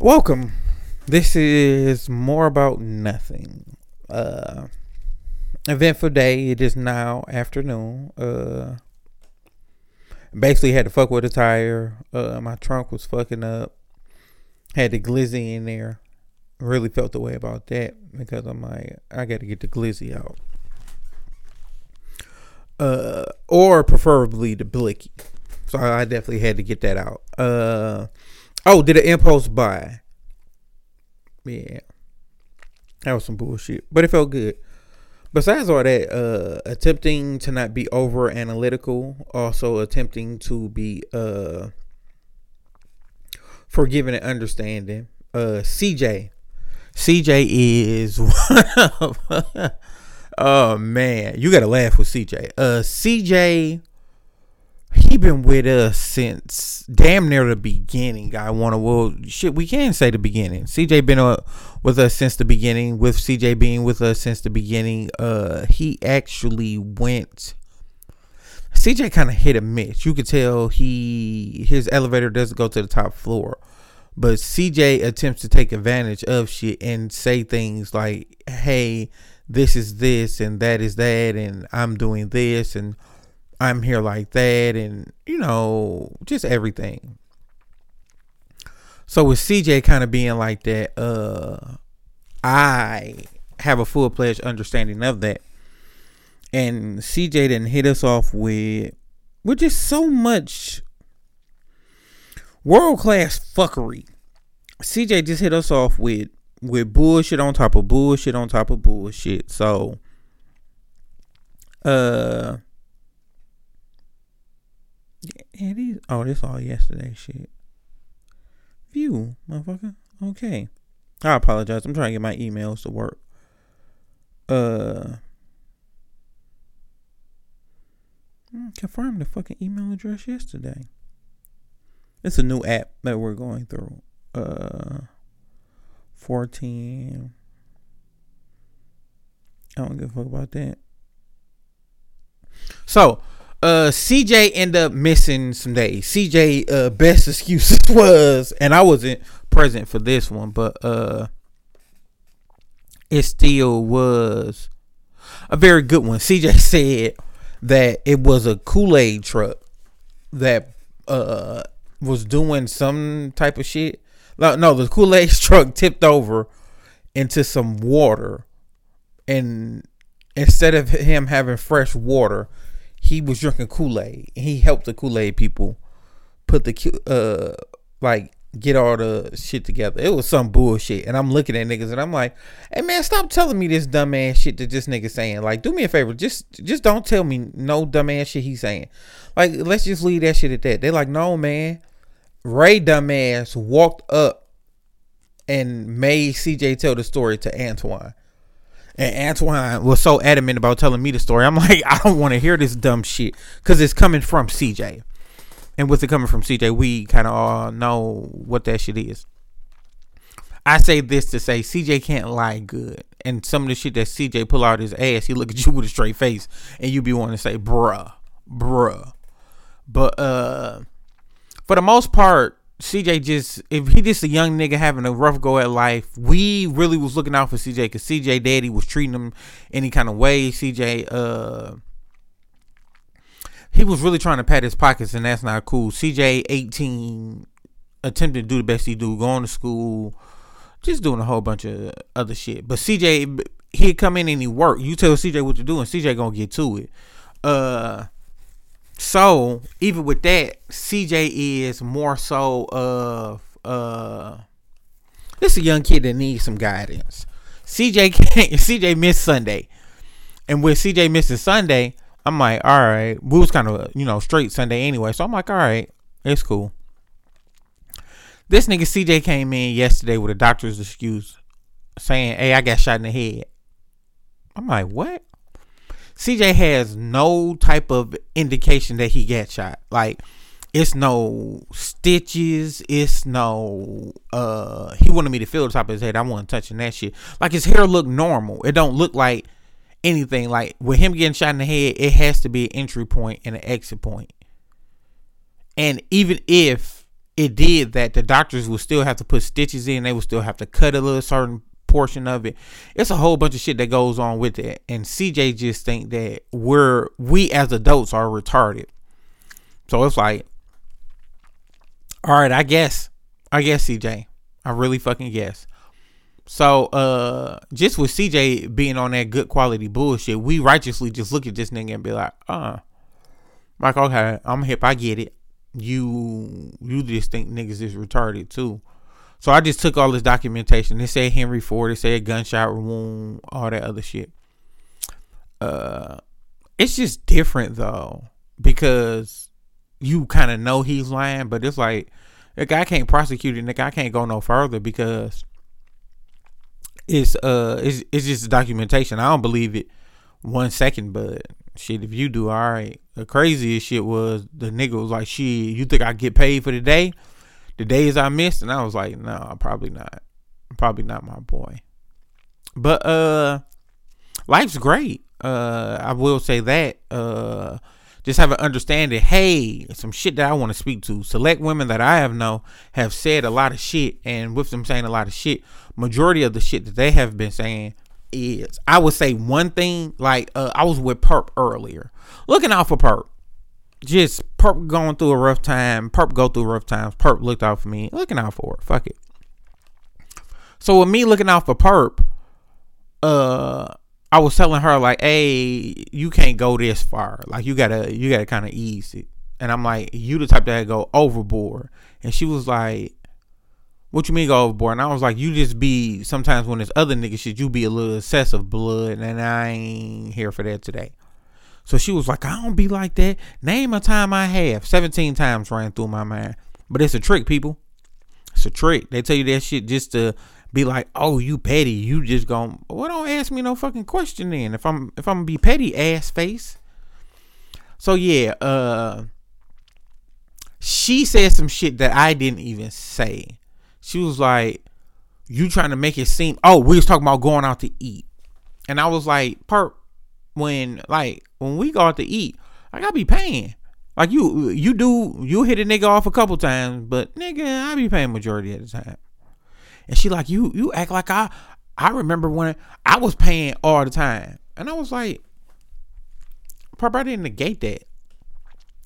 Welcome. This is more about nothing. Uh eventful day. It is now afternoon. Uh basically had to fuck with a tire. Uh my trunk was fucking up. Had the glizzy in there. Really felt the way about that because I'm like, I gotta get the glizzy out. Uh or preferably the blicky. So I definitely had to get that out. Uh Oh, did an impulse buy. Yeah. That was some bullshit. But it felt good. Besides all that, uh attempting to not be over analytical, also attempting to be uh forgiving and understanding. Uh CJ. CJ is one of Oh man, you gotta laugh with CJ. Uh CJ he been with us since damn near the beginning. I want to well shit. We can say the beginning. CJ been uh, with us since the beginning. With CJ being with us since the beginning, uh, he actually went. CJ kind of hit a miss. You could tell he his elevator doesn't go to the top floor, but CJ attempts to take advantage of shit and say things like, "Hey, this is this and that is that, and I'm doing this and." I'm here like that, and you know, just everything. So with CJ kind of being like that, uh, I have a full fledged understanding of that. And CJ didn't hit us off with with just so much world class fuckery. CJ just hit us off with with bullshit on top of bullshit on top of bullshit. So uh yeah, these. Oh, this all yesterday shit. View, motherfucker. Okay. I apologize. I'm trying to get my emails to work. Uh. Confirm the fucking email address yesterday. It's a new app that we're going through. Uh. 14. I don't give a fuck about that. So, uh CJ ended up missing some days. CJ uh best excuses was and I wasn't present for this one, but uh it still was a very good one. CJ said that it was a Kool-Aid truck that uh was doing some type of shit. No, no the Kool-Aid truck tipped over into some water and instead of him having fresh water, he was drinking Kool Aid. He helped the Kool Aid people put the uh like get all the shit together. It was some bullshit, and I'm looking at niggas and I'm like, hey man, stop telling me this dumbass shit that this nigga saying. Like, do me a favor, just just don't tell me no dumbass shit he's saying. Like, let's just leave that shit at that. They're like, no man, Ray dumbass walked up and made CJ tell the story to Antoine. And Antoine was so adamant about telling me the story. I'm like, I don't want to hear this dumb shit because it's coming from CJ. And with it coming from CJ, we kind of all know what that shit is. I say this to say CJ can't lie good. And some of the shit that CJ pull out his ass, he look at you with a straight face and you be wanting to say, bruh, bruh. But uh for the most part, CJ just if he just a young nigga having a rough go at life, we really was looking out for CJ because CJ daddy was treating him any kind of way. CJ uh he was really trying to pat his pockets and that's not cool. CJ eighteen attempting to do the best he do, going to school, just doing a whole bunch of other shit. But CJ he'd come in and he work. You tell CJ what to do and CJ gonna get to it. Uh so even with that, CJ is more so of uh this a young kid that needs some guidance. CJ can't CJ missed Sunday. And with CJ missing Sunday, I'm like, all right, we was kind of, you know, straight Sunday anyway. So I'm like, all right, it's cool. This nigga CJ came in yesterday with a doctor's excuse saying, hey, I got shot in the head. I'm like, what? CJ has no type of indication that he got shot. Like it's no stitches. It's no. uh He wanted me to feel the top of his head. I wasn't touching that shit. Like his hair looked normal. It don't look like anything. Like with him getting shot in the head, it has to be an entry point and an exit point. And even if it did that the doctors will still have to put stitches in. They will still have to cut a little certain portion of it. It's a whole bunch of shit that goes on with it. And CJ just think that we're we as adults are retarded. So it's like, all right, I guess, I guess CJ, I really fucking guess. So uh just with CJ being on that good quality bullshit, we righteously just look at this nigga and be like, uh like okay, I'm hip, I get it you you just think niggas is retarded too. So I just took all this documentation. They said Henry Ford, they said gunshot wound, all that other shit. Uh it's just different though. Because you kind of know he's lying, but it's like the guy can't prosecute it the guy can't go no further because it's uh it's it's just documentation. I don't believe it one second, but shit, if you do, all right. The craziest shit was the nigga was like, shit, you think I get paid for the day? The days I missed? And I was like, no, I'm probably not. Probably not my boy. But uh life's great. Uh I will say that. Uh just have an understanding, hey, some shit that I want to speak to. Select women that I have know have said a lot of shit, and with them saying a lot of shit, majority of the shit that they have been saying is I would say one thing like uh, I was with Perp earlier, looking out for Perp. Just Perp going through a rough time. Perp go through rough times. Perp looked out for me, looking out for her. Fuck it. So with me looking out for Perp, uh, I was telling her like, "Hey, you can't go this far. Like you gotta, you gotta kind of ease it." And I'm like, "You the type that go overboard." And she was like, what you mean go overboard? And I was like, you just be sometimes when there's other nigga shit, you be a little excessive blood, and I ain't here for that today. So she was like, I don't be like that. Name a time I have. 17 times ran through my mind. But it's a trick, people. It's a trick. They tell you that shit just to be like, oh, you petty. You just going well, don't ask me no fucking question then. If I'm if I'm gonna be petty, ass face. So yeah, uh she said some shit that I didn't even say she was like, "You trying to make it seem? Oh, we was talking about going out to eat." And I was like, "Perp, when like when we go out to eat, I gotta be paying. Like you, you do you hit a nigga off a couple times, but nigga, I be paying majority of the time." And she like, "You you act like I I remember when I was paying all the time," and I was like, probably I didn't negate that."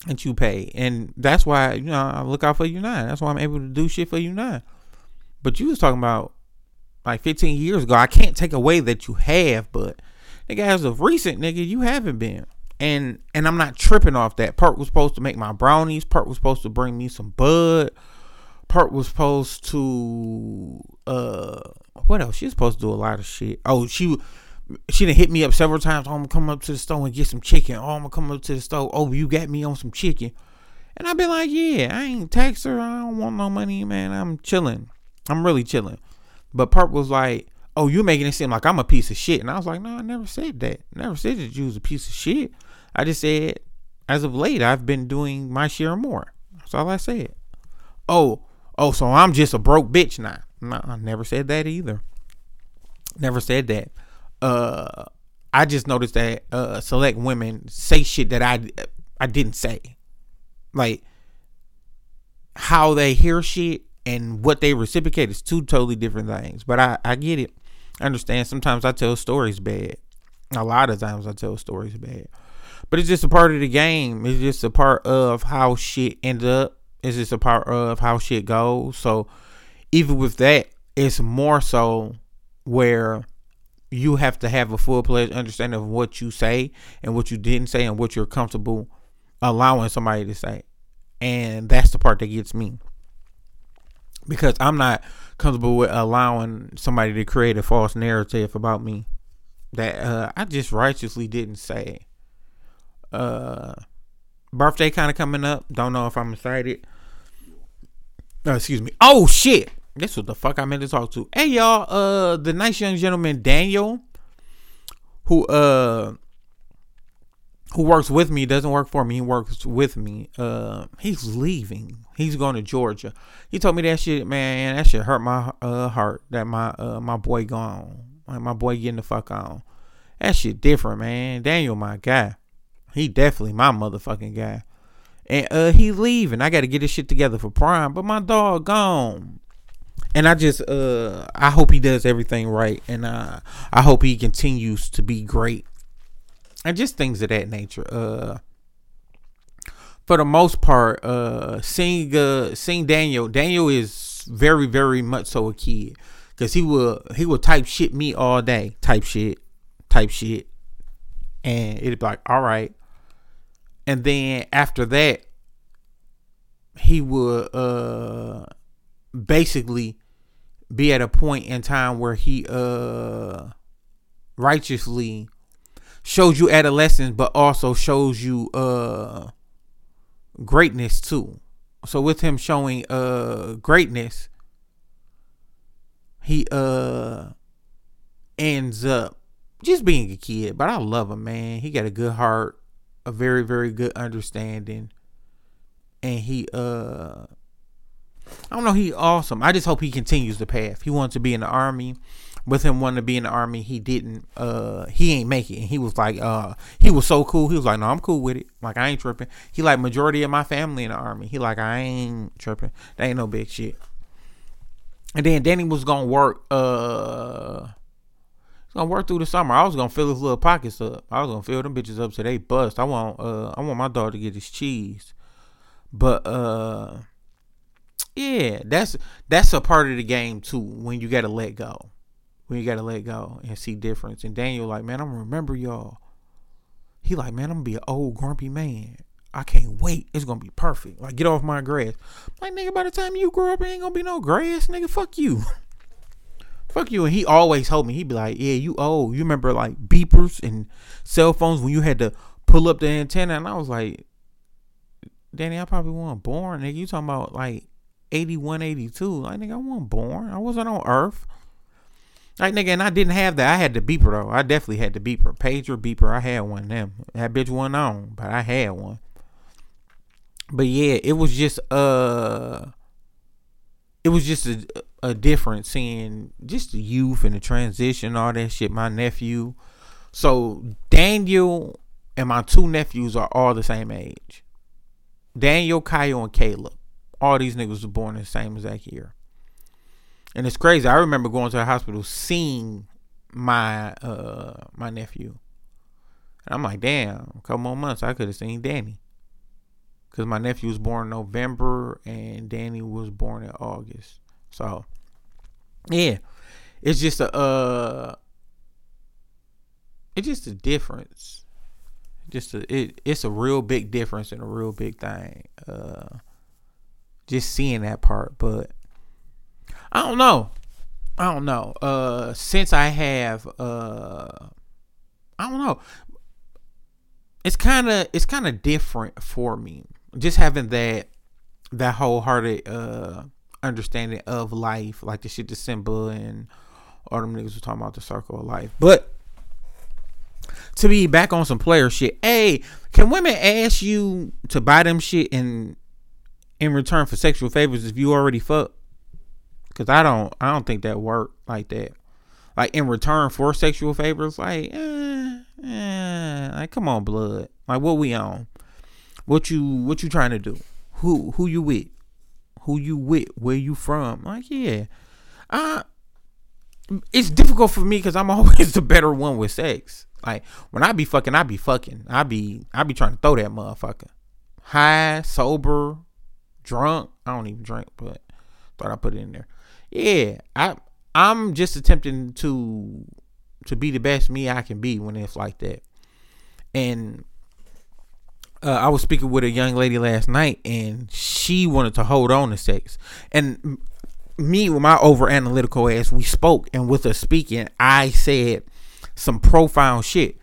And you pay, and that's why you know I look out for you now. That's why I'm able to do shit for you now. But you was talking about like 15 years ago. I can't take away that you have, but nigga, as of recent, nigga, you haven't been. And and I'm not tripping off that. Perk was supposed to make my brownies. Perk was supposed to bring me some bud. Perk was supposed to uh what else? She's supposed to do a lot of shit. Oh, she she done hit me up several times. Oh, I'm gonna come up to the store and get some chicken. Oh, I'm gonna come up to the store. Oh, you got me on some chicken. And I've been like, yeah, I ain't text her. I don't want no money, man. I'm chilling. I'm really chilling. But Perp was like, "Oh, you're making it seem like I'm a piece of shit," and I was like, "No, I never said that. never said that you was a piece of shit. I just said, as of late, I've been doing my share more. That's all I said. Oh, oh, so I'm just a broke bitch now. No, I never said that either. Never said that. Uh, I just noticed that uh, select women say shit that I I didn't say, like how they hear shit and what they reciprocate is two totally different things. But I, I get it. Understand. Sometimes I tell stories bad. A lot of times I tell stories bad. But it's just a part of the game. It's just a part of how shit ends up. It's just a part of how shit goes. So even with that, it's more so where you have to have a full fledged understanding of what you say and what you didn't say and what you're comfortable allowing somebody to say. And that's the part that gets me because I'm not comfortable with allowing somebody to create a false narrative about me that uh, I just righteously didn't say. Uh, birthday kind of coming up. Don't know if I'm excited. Uh, excuse me. Oh shit! This was the fuck I meant to talk to. Hey y'all, uh, the nice young gentleman Daniel, who uh who works with me doesn't work for me. He works with me. Uh, he's leaving. He's going to Georgia. He told me that shit, man. That shit hurt my uh heart. That my uh my boy gone. Like my boy getting the fuck on. That shit different, man. Daniel, my guy. He definitely my motherfucking guy. and uh he leaving. I got to get this shit together for Prime, but my dog gone. And I just uh I hope he does everything right, and uh I hope he continues to be great, and just things of that nature. Uh, for the most part, uh, seeing uh seeing Daniel, Daniel is very very much so a kid, cause he will he will type shit me all day, type shit, type shit, and it'd be like all right, and then after that, he would uh basically be at a point in time where he uh righteously shows you adolescence but also shows you uh greatness too so with him showing uh greatness he uh ends up just being a kid but i love him man he got a good heart a very very good understanding and he uh I don't know. He awesome. I just hope he continues the path. He wants to be in the army. With him wanting to be in the army, he didn't. Uh, he ain't make it. And he was like, uh, he was so cool. He was like, no, I'm cool with it. Like I ain't tripping. He like majority of my family in the army. He like I ain't tripping. That ain't no big shit. And then Danny was gonna work. Uh, gonna work through the summer. I was gonna fill his little pockets up. I was gonna fill them bitches up so they bust. I want. Uh, I want my dog to get his cheese. But uh yeah, that's that's a part of the game too. When you gotta let go, when you gotta let go and see difference. And Daniel like, man, I'm gonna remember y'all. He like, man, I'm gonna be an old grumpy man. I can't wait. It's gonna be perfect. Like, get off my grass. Like, nigga, by the time you grow up, ain't gonna be no grass, nigga. Fuck you. Fuck you. And he always told me, he'd be like, yeah, you old. You remember like beepers and cell phones when you had to pull up the antenna? And I was like, Danny, I probably wasn't born, nigga. You talking about like 81, 82. Like, nigga, I wasn't born. I wasn't on Earth. Like, nigga, and I didn't have that. I had the beeper, though. I definitely had the beeper. Pager, beeper. I had one of them. That bitch wasn't on, but I had one. But yeah, it was just, uh, it was just a, a difference seeing just the youth and the transition, all that shit. My nephew. So, Daniel and my two nephews are all the same age. Daniel, Kyle, and Caleb all these niggas were born in the same exact year. And it's crazy. I remember going to the hospital seeing my uh my nephew. And I'm like, damn, a couple more months I could have seen Danny. Cause my nephew was born in November and Danny was born in August. So yeah. It's just a uh it's just a difference. Just a it, it's a real big difference and a real big thing. Uh just seeing that part. But I don't know. I don't know. Uh, since I have, uh, I don't know. It's kind of it's kind of different for me. Just having that that wholehearted uh understanding of life, like the shit to Simba and all them niggas was talking about the circle of life. But to be back on some player shit, hey, can women ask you to buy them shit and in return for sexual favors if you already fuck. Cause I don't I don't think that work like that. Like in return for sexual favors, like eh, eh, like come on, blood. Like what we on? What you what you trying to do? Who who you with? Who you with? Where you from? Like yeah, uh it's difficult for me because I'm always the better one with sex. Like when I be fucking, I be fucking. I be I be trying to throw that motherfucker. High, sober, drunk. I don't even drink, but thought I put it in there. Yeah, I I'm just attempting to to be the best me I can be when it's like that. And uh, I was speaking with a young lady last night, and she wanted to hold on to sex. And me, with my over analytical ass, we spoke, and with us speaking, I said some profound shit.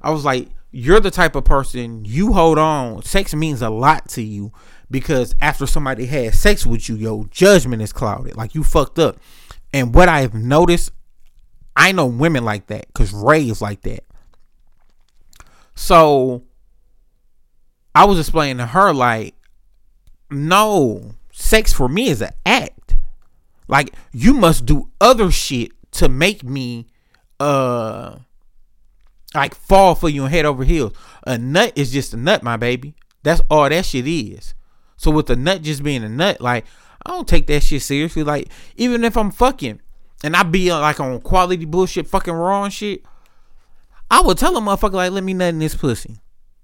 I was like, "You're the type of person you hold on. Sex means a lot to you because after somebody had sex with you, your judgment is clouded. Like you fucked up. And what I've noticed, I know women like that because Ray is like that. So I was explaining to her, like, no, sex for me is an act. Like, you must do other shit to make me uh like fall for you and head over heels. A nut is just a nut, my baby. That's all that shit is. So with the nut just being a nut, like I don't take that shit seriously. Like even if I'm fucking and I be uh, like on quality bullshit, fucking raw shit, I would tell a motherfucker like, let me nut in this pussy,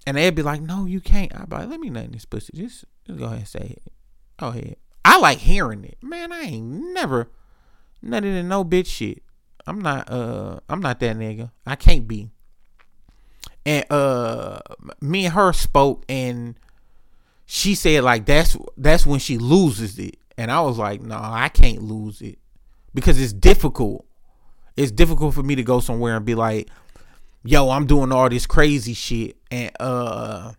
and they'd be like, no, you can't. I'd be like, let me nut in this pussy. Just, just go ahead and say it. Go ahead. I like hearing it, man. I ain't never nutted in no bitch shit. I'm not uh I'm not that nigga. I can't be. And uh me and her spoke and she said like that's that's when she loses it. And I was like, no, I can't lose it. Because it's difficult. It's difficult for me to go somewhere and be like, yo, I'm doing all this crazy shit and uh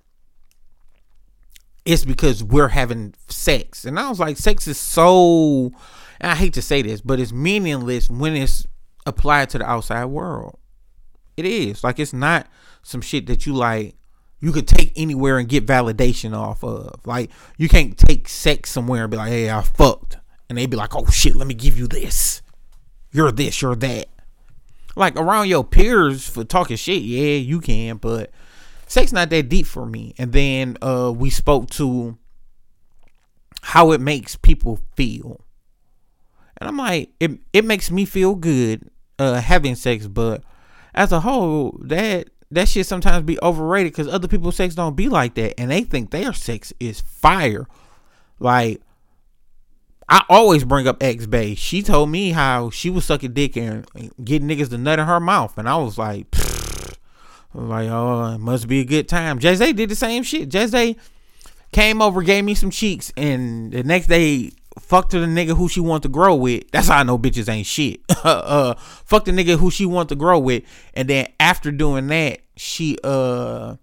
it's because we're having sex. And I was like, sex is so I hate to say this, but it's meaningless when it's applied to the outside world. It is. Like it's not some shit that you like you could take anywhere and get validation off of. Like you can't take sex somewhere and be like, "Hey, I fucked," and they'd be like, "Oh shit, let me give you this. You're this, you're that." Like around your peers for talking shit, yeah, you can, but sex not that deep for me. And then uh we spoke to how it makes people feel. And I'm like, it it makes me feel good uh having sex, but as a whole, that that shit sometimes be overrated because other people's sex don't be like that, and they think their sex is fire. Like I always bring up X Bay. She told me how she was sucking dick and getting niggas the nut in her mouth, and I was like, like, oh, it must be a good time. Jay Z did the same shit. Jay Z came over, gave me some cheeks, and the next day fuck to the nigga who she want to grow with. That's how I know bitches ain't shit. uh, fuck the nigga who she want to grow with, and then after doing that, she uh,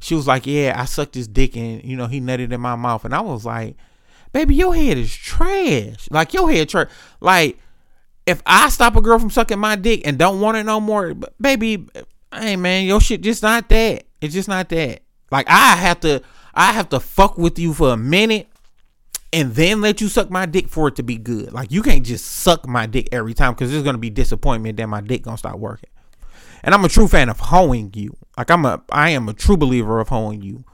she was like, yeah, I sucked his dick and you know he nutted in my mouth, and I was like, baby, your head is trash. Like your head trash. Like if I stop a girl from sucking my dick and don't want it no more, baby, hey man, your shit just not that. It's just not that. Like I have to, I have to fuck with you for a minute and then let you suck my dick for it to be good. Like you can't just suck my dick every time because there's gonna be disappointment. that my dick gonna start working. And I'm a true fan of hoeing you. Like I'm a, I am a true believer of hoeing you.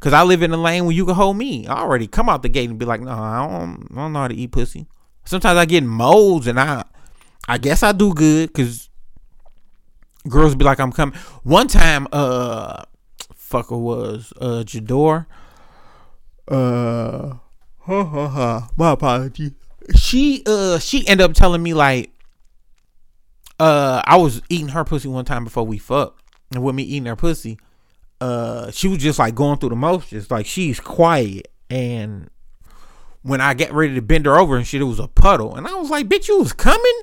Cause I live in a lane where you can hold me. I already come out the gate and be like, no, I don't, I don't know how to eat pussy. Sometimes I get molds and I, I guess I do good because girls be like, I'm coming. One time, uh, fucker was uh Jador. Uh Ha ha ha. My apology. She uh she ended up telling me like uh I was eating her pussy one time before we fucked. And with me eating her pussy, uh she was just like going through the motions. Like she's quiet and when I get ready to bend her over and shit, it was a puddle. And I was like, bitch, you was coming?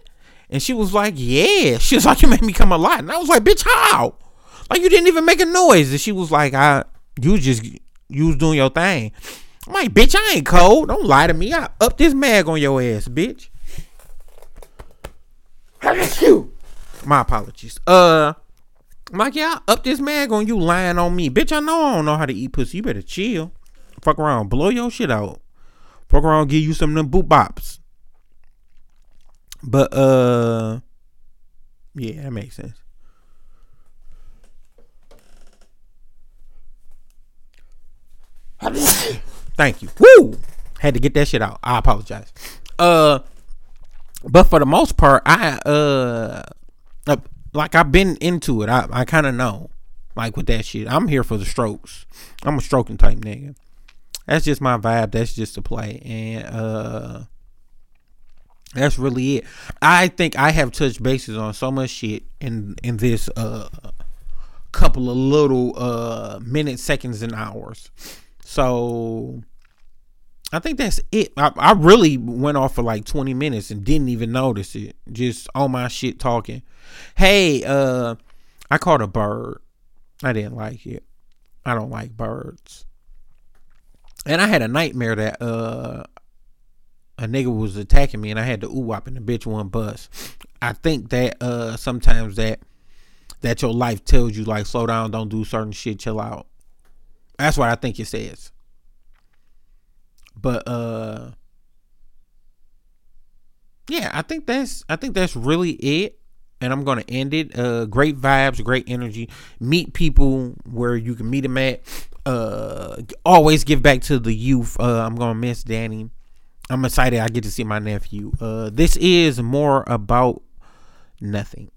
And she was like, yeah. She was like, you made me come a lot. And I was like, bitch, how? Like you didn't even make a noise. And she was like, I you just you was doing your thing. I'm like, bitch, I ain't cold. Don't lie to me. I up this mag on your ass, bitch. My apologies. Uh, I'm like, yeah, I up this mag on you lying on me. Bitch, I know I don't know how to eat pussy. You better chill. Fuck around. Blow your shit out. Fuck around, give you some of them boot bops. But, uh, yeah, that makes sense. Thank you. Woo! Had to get that shit out. I apologize. Uh, but for the most part, I uh, uh like I've been into it. I I kind of know, like with that shit. I'm here for the strokes. I'm a stroking type nigga. That's just my vibe. That's just the play, and uh, that's really it. I think I have touched bases on so much shit in in this uh couple of little uh minutes, seconds, and hours. So I think that's it. I, I, really went off for like 20 minutes and didn't even notice it. Just all my shit talking. Hey, uh, I caught a bird. I didn't like it. I don't like birds. And I had a nightmare that uh a nigga was attacking me and I had to ooh and the bitch one bust. I think that uh sometimes that that your life tells you like slow down, don't do certain shit, chill out. That's what I think it says. But uh yeah, I think that's I think that's really it. and I'm gonna end it. Uh, great vibes, great energy. Meet people where you can meet them at. Uh, always give back to the youth. Uh, I'm gonna miss Danny. I'm excited. I get to see my nephew. Uh, this is more about nothing.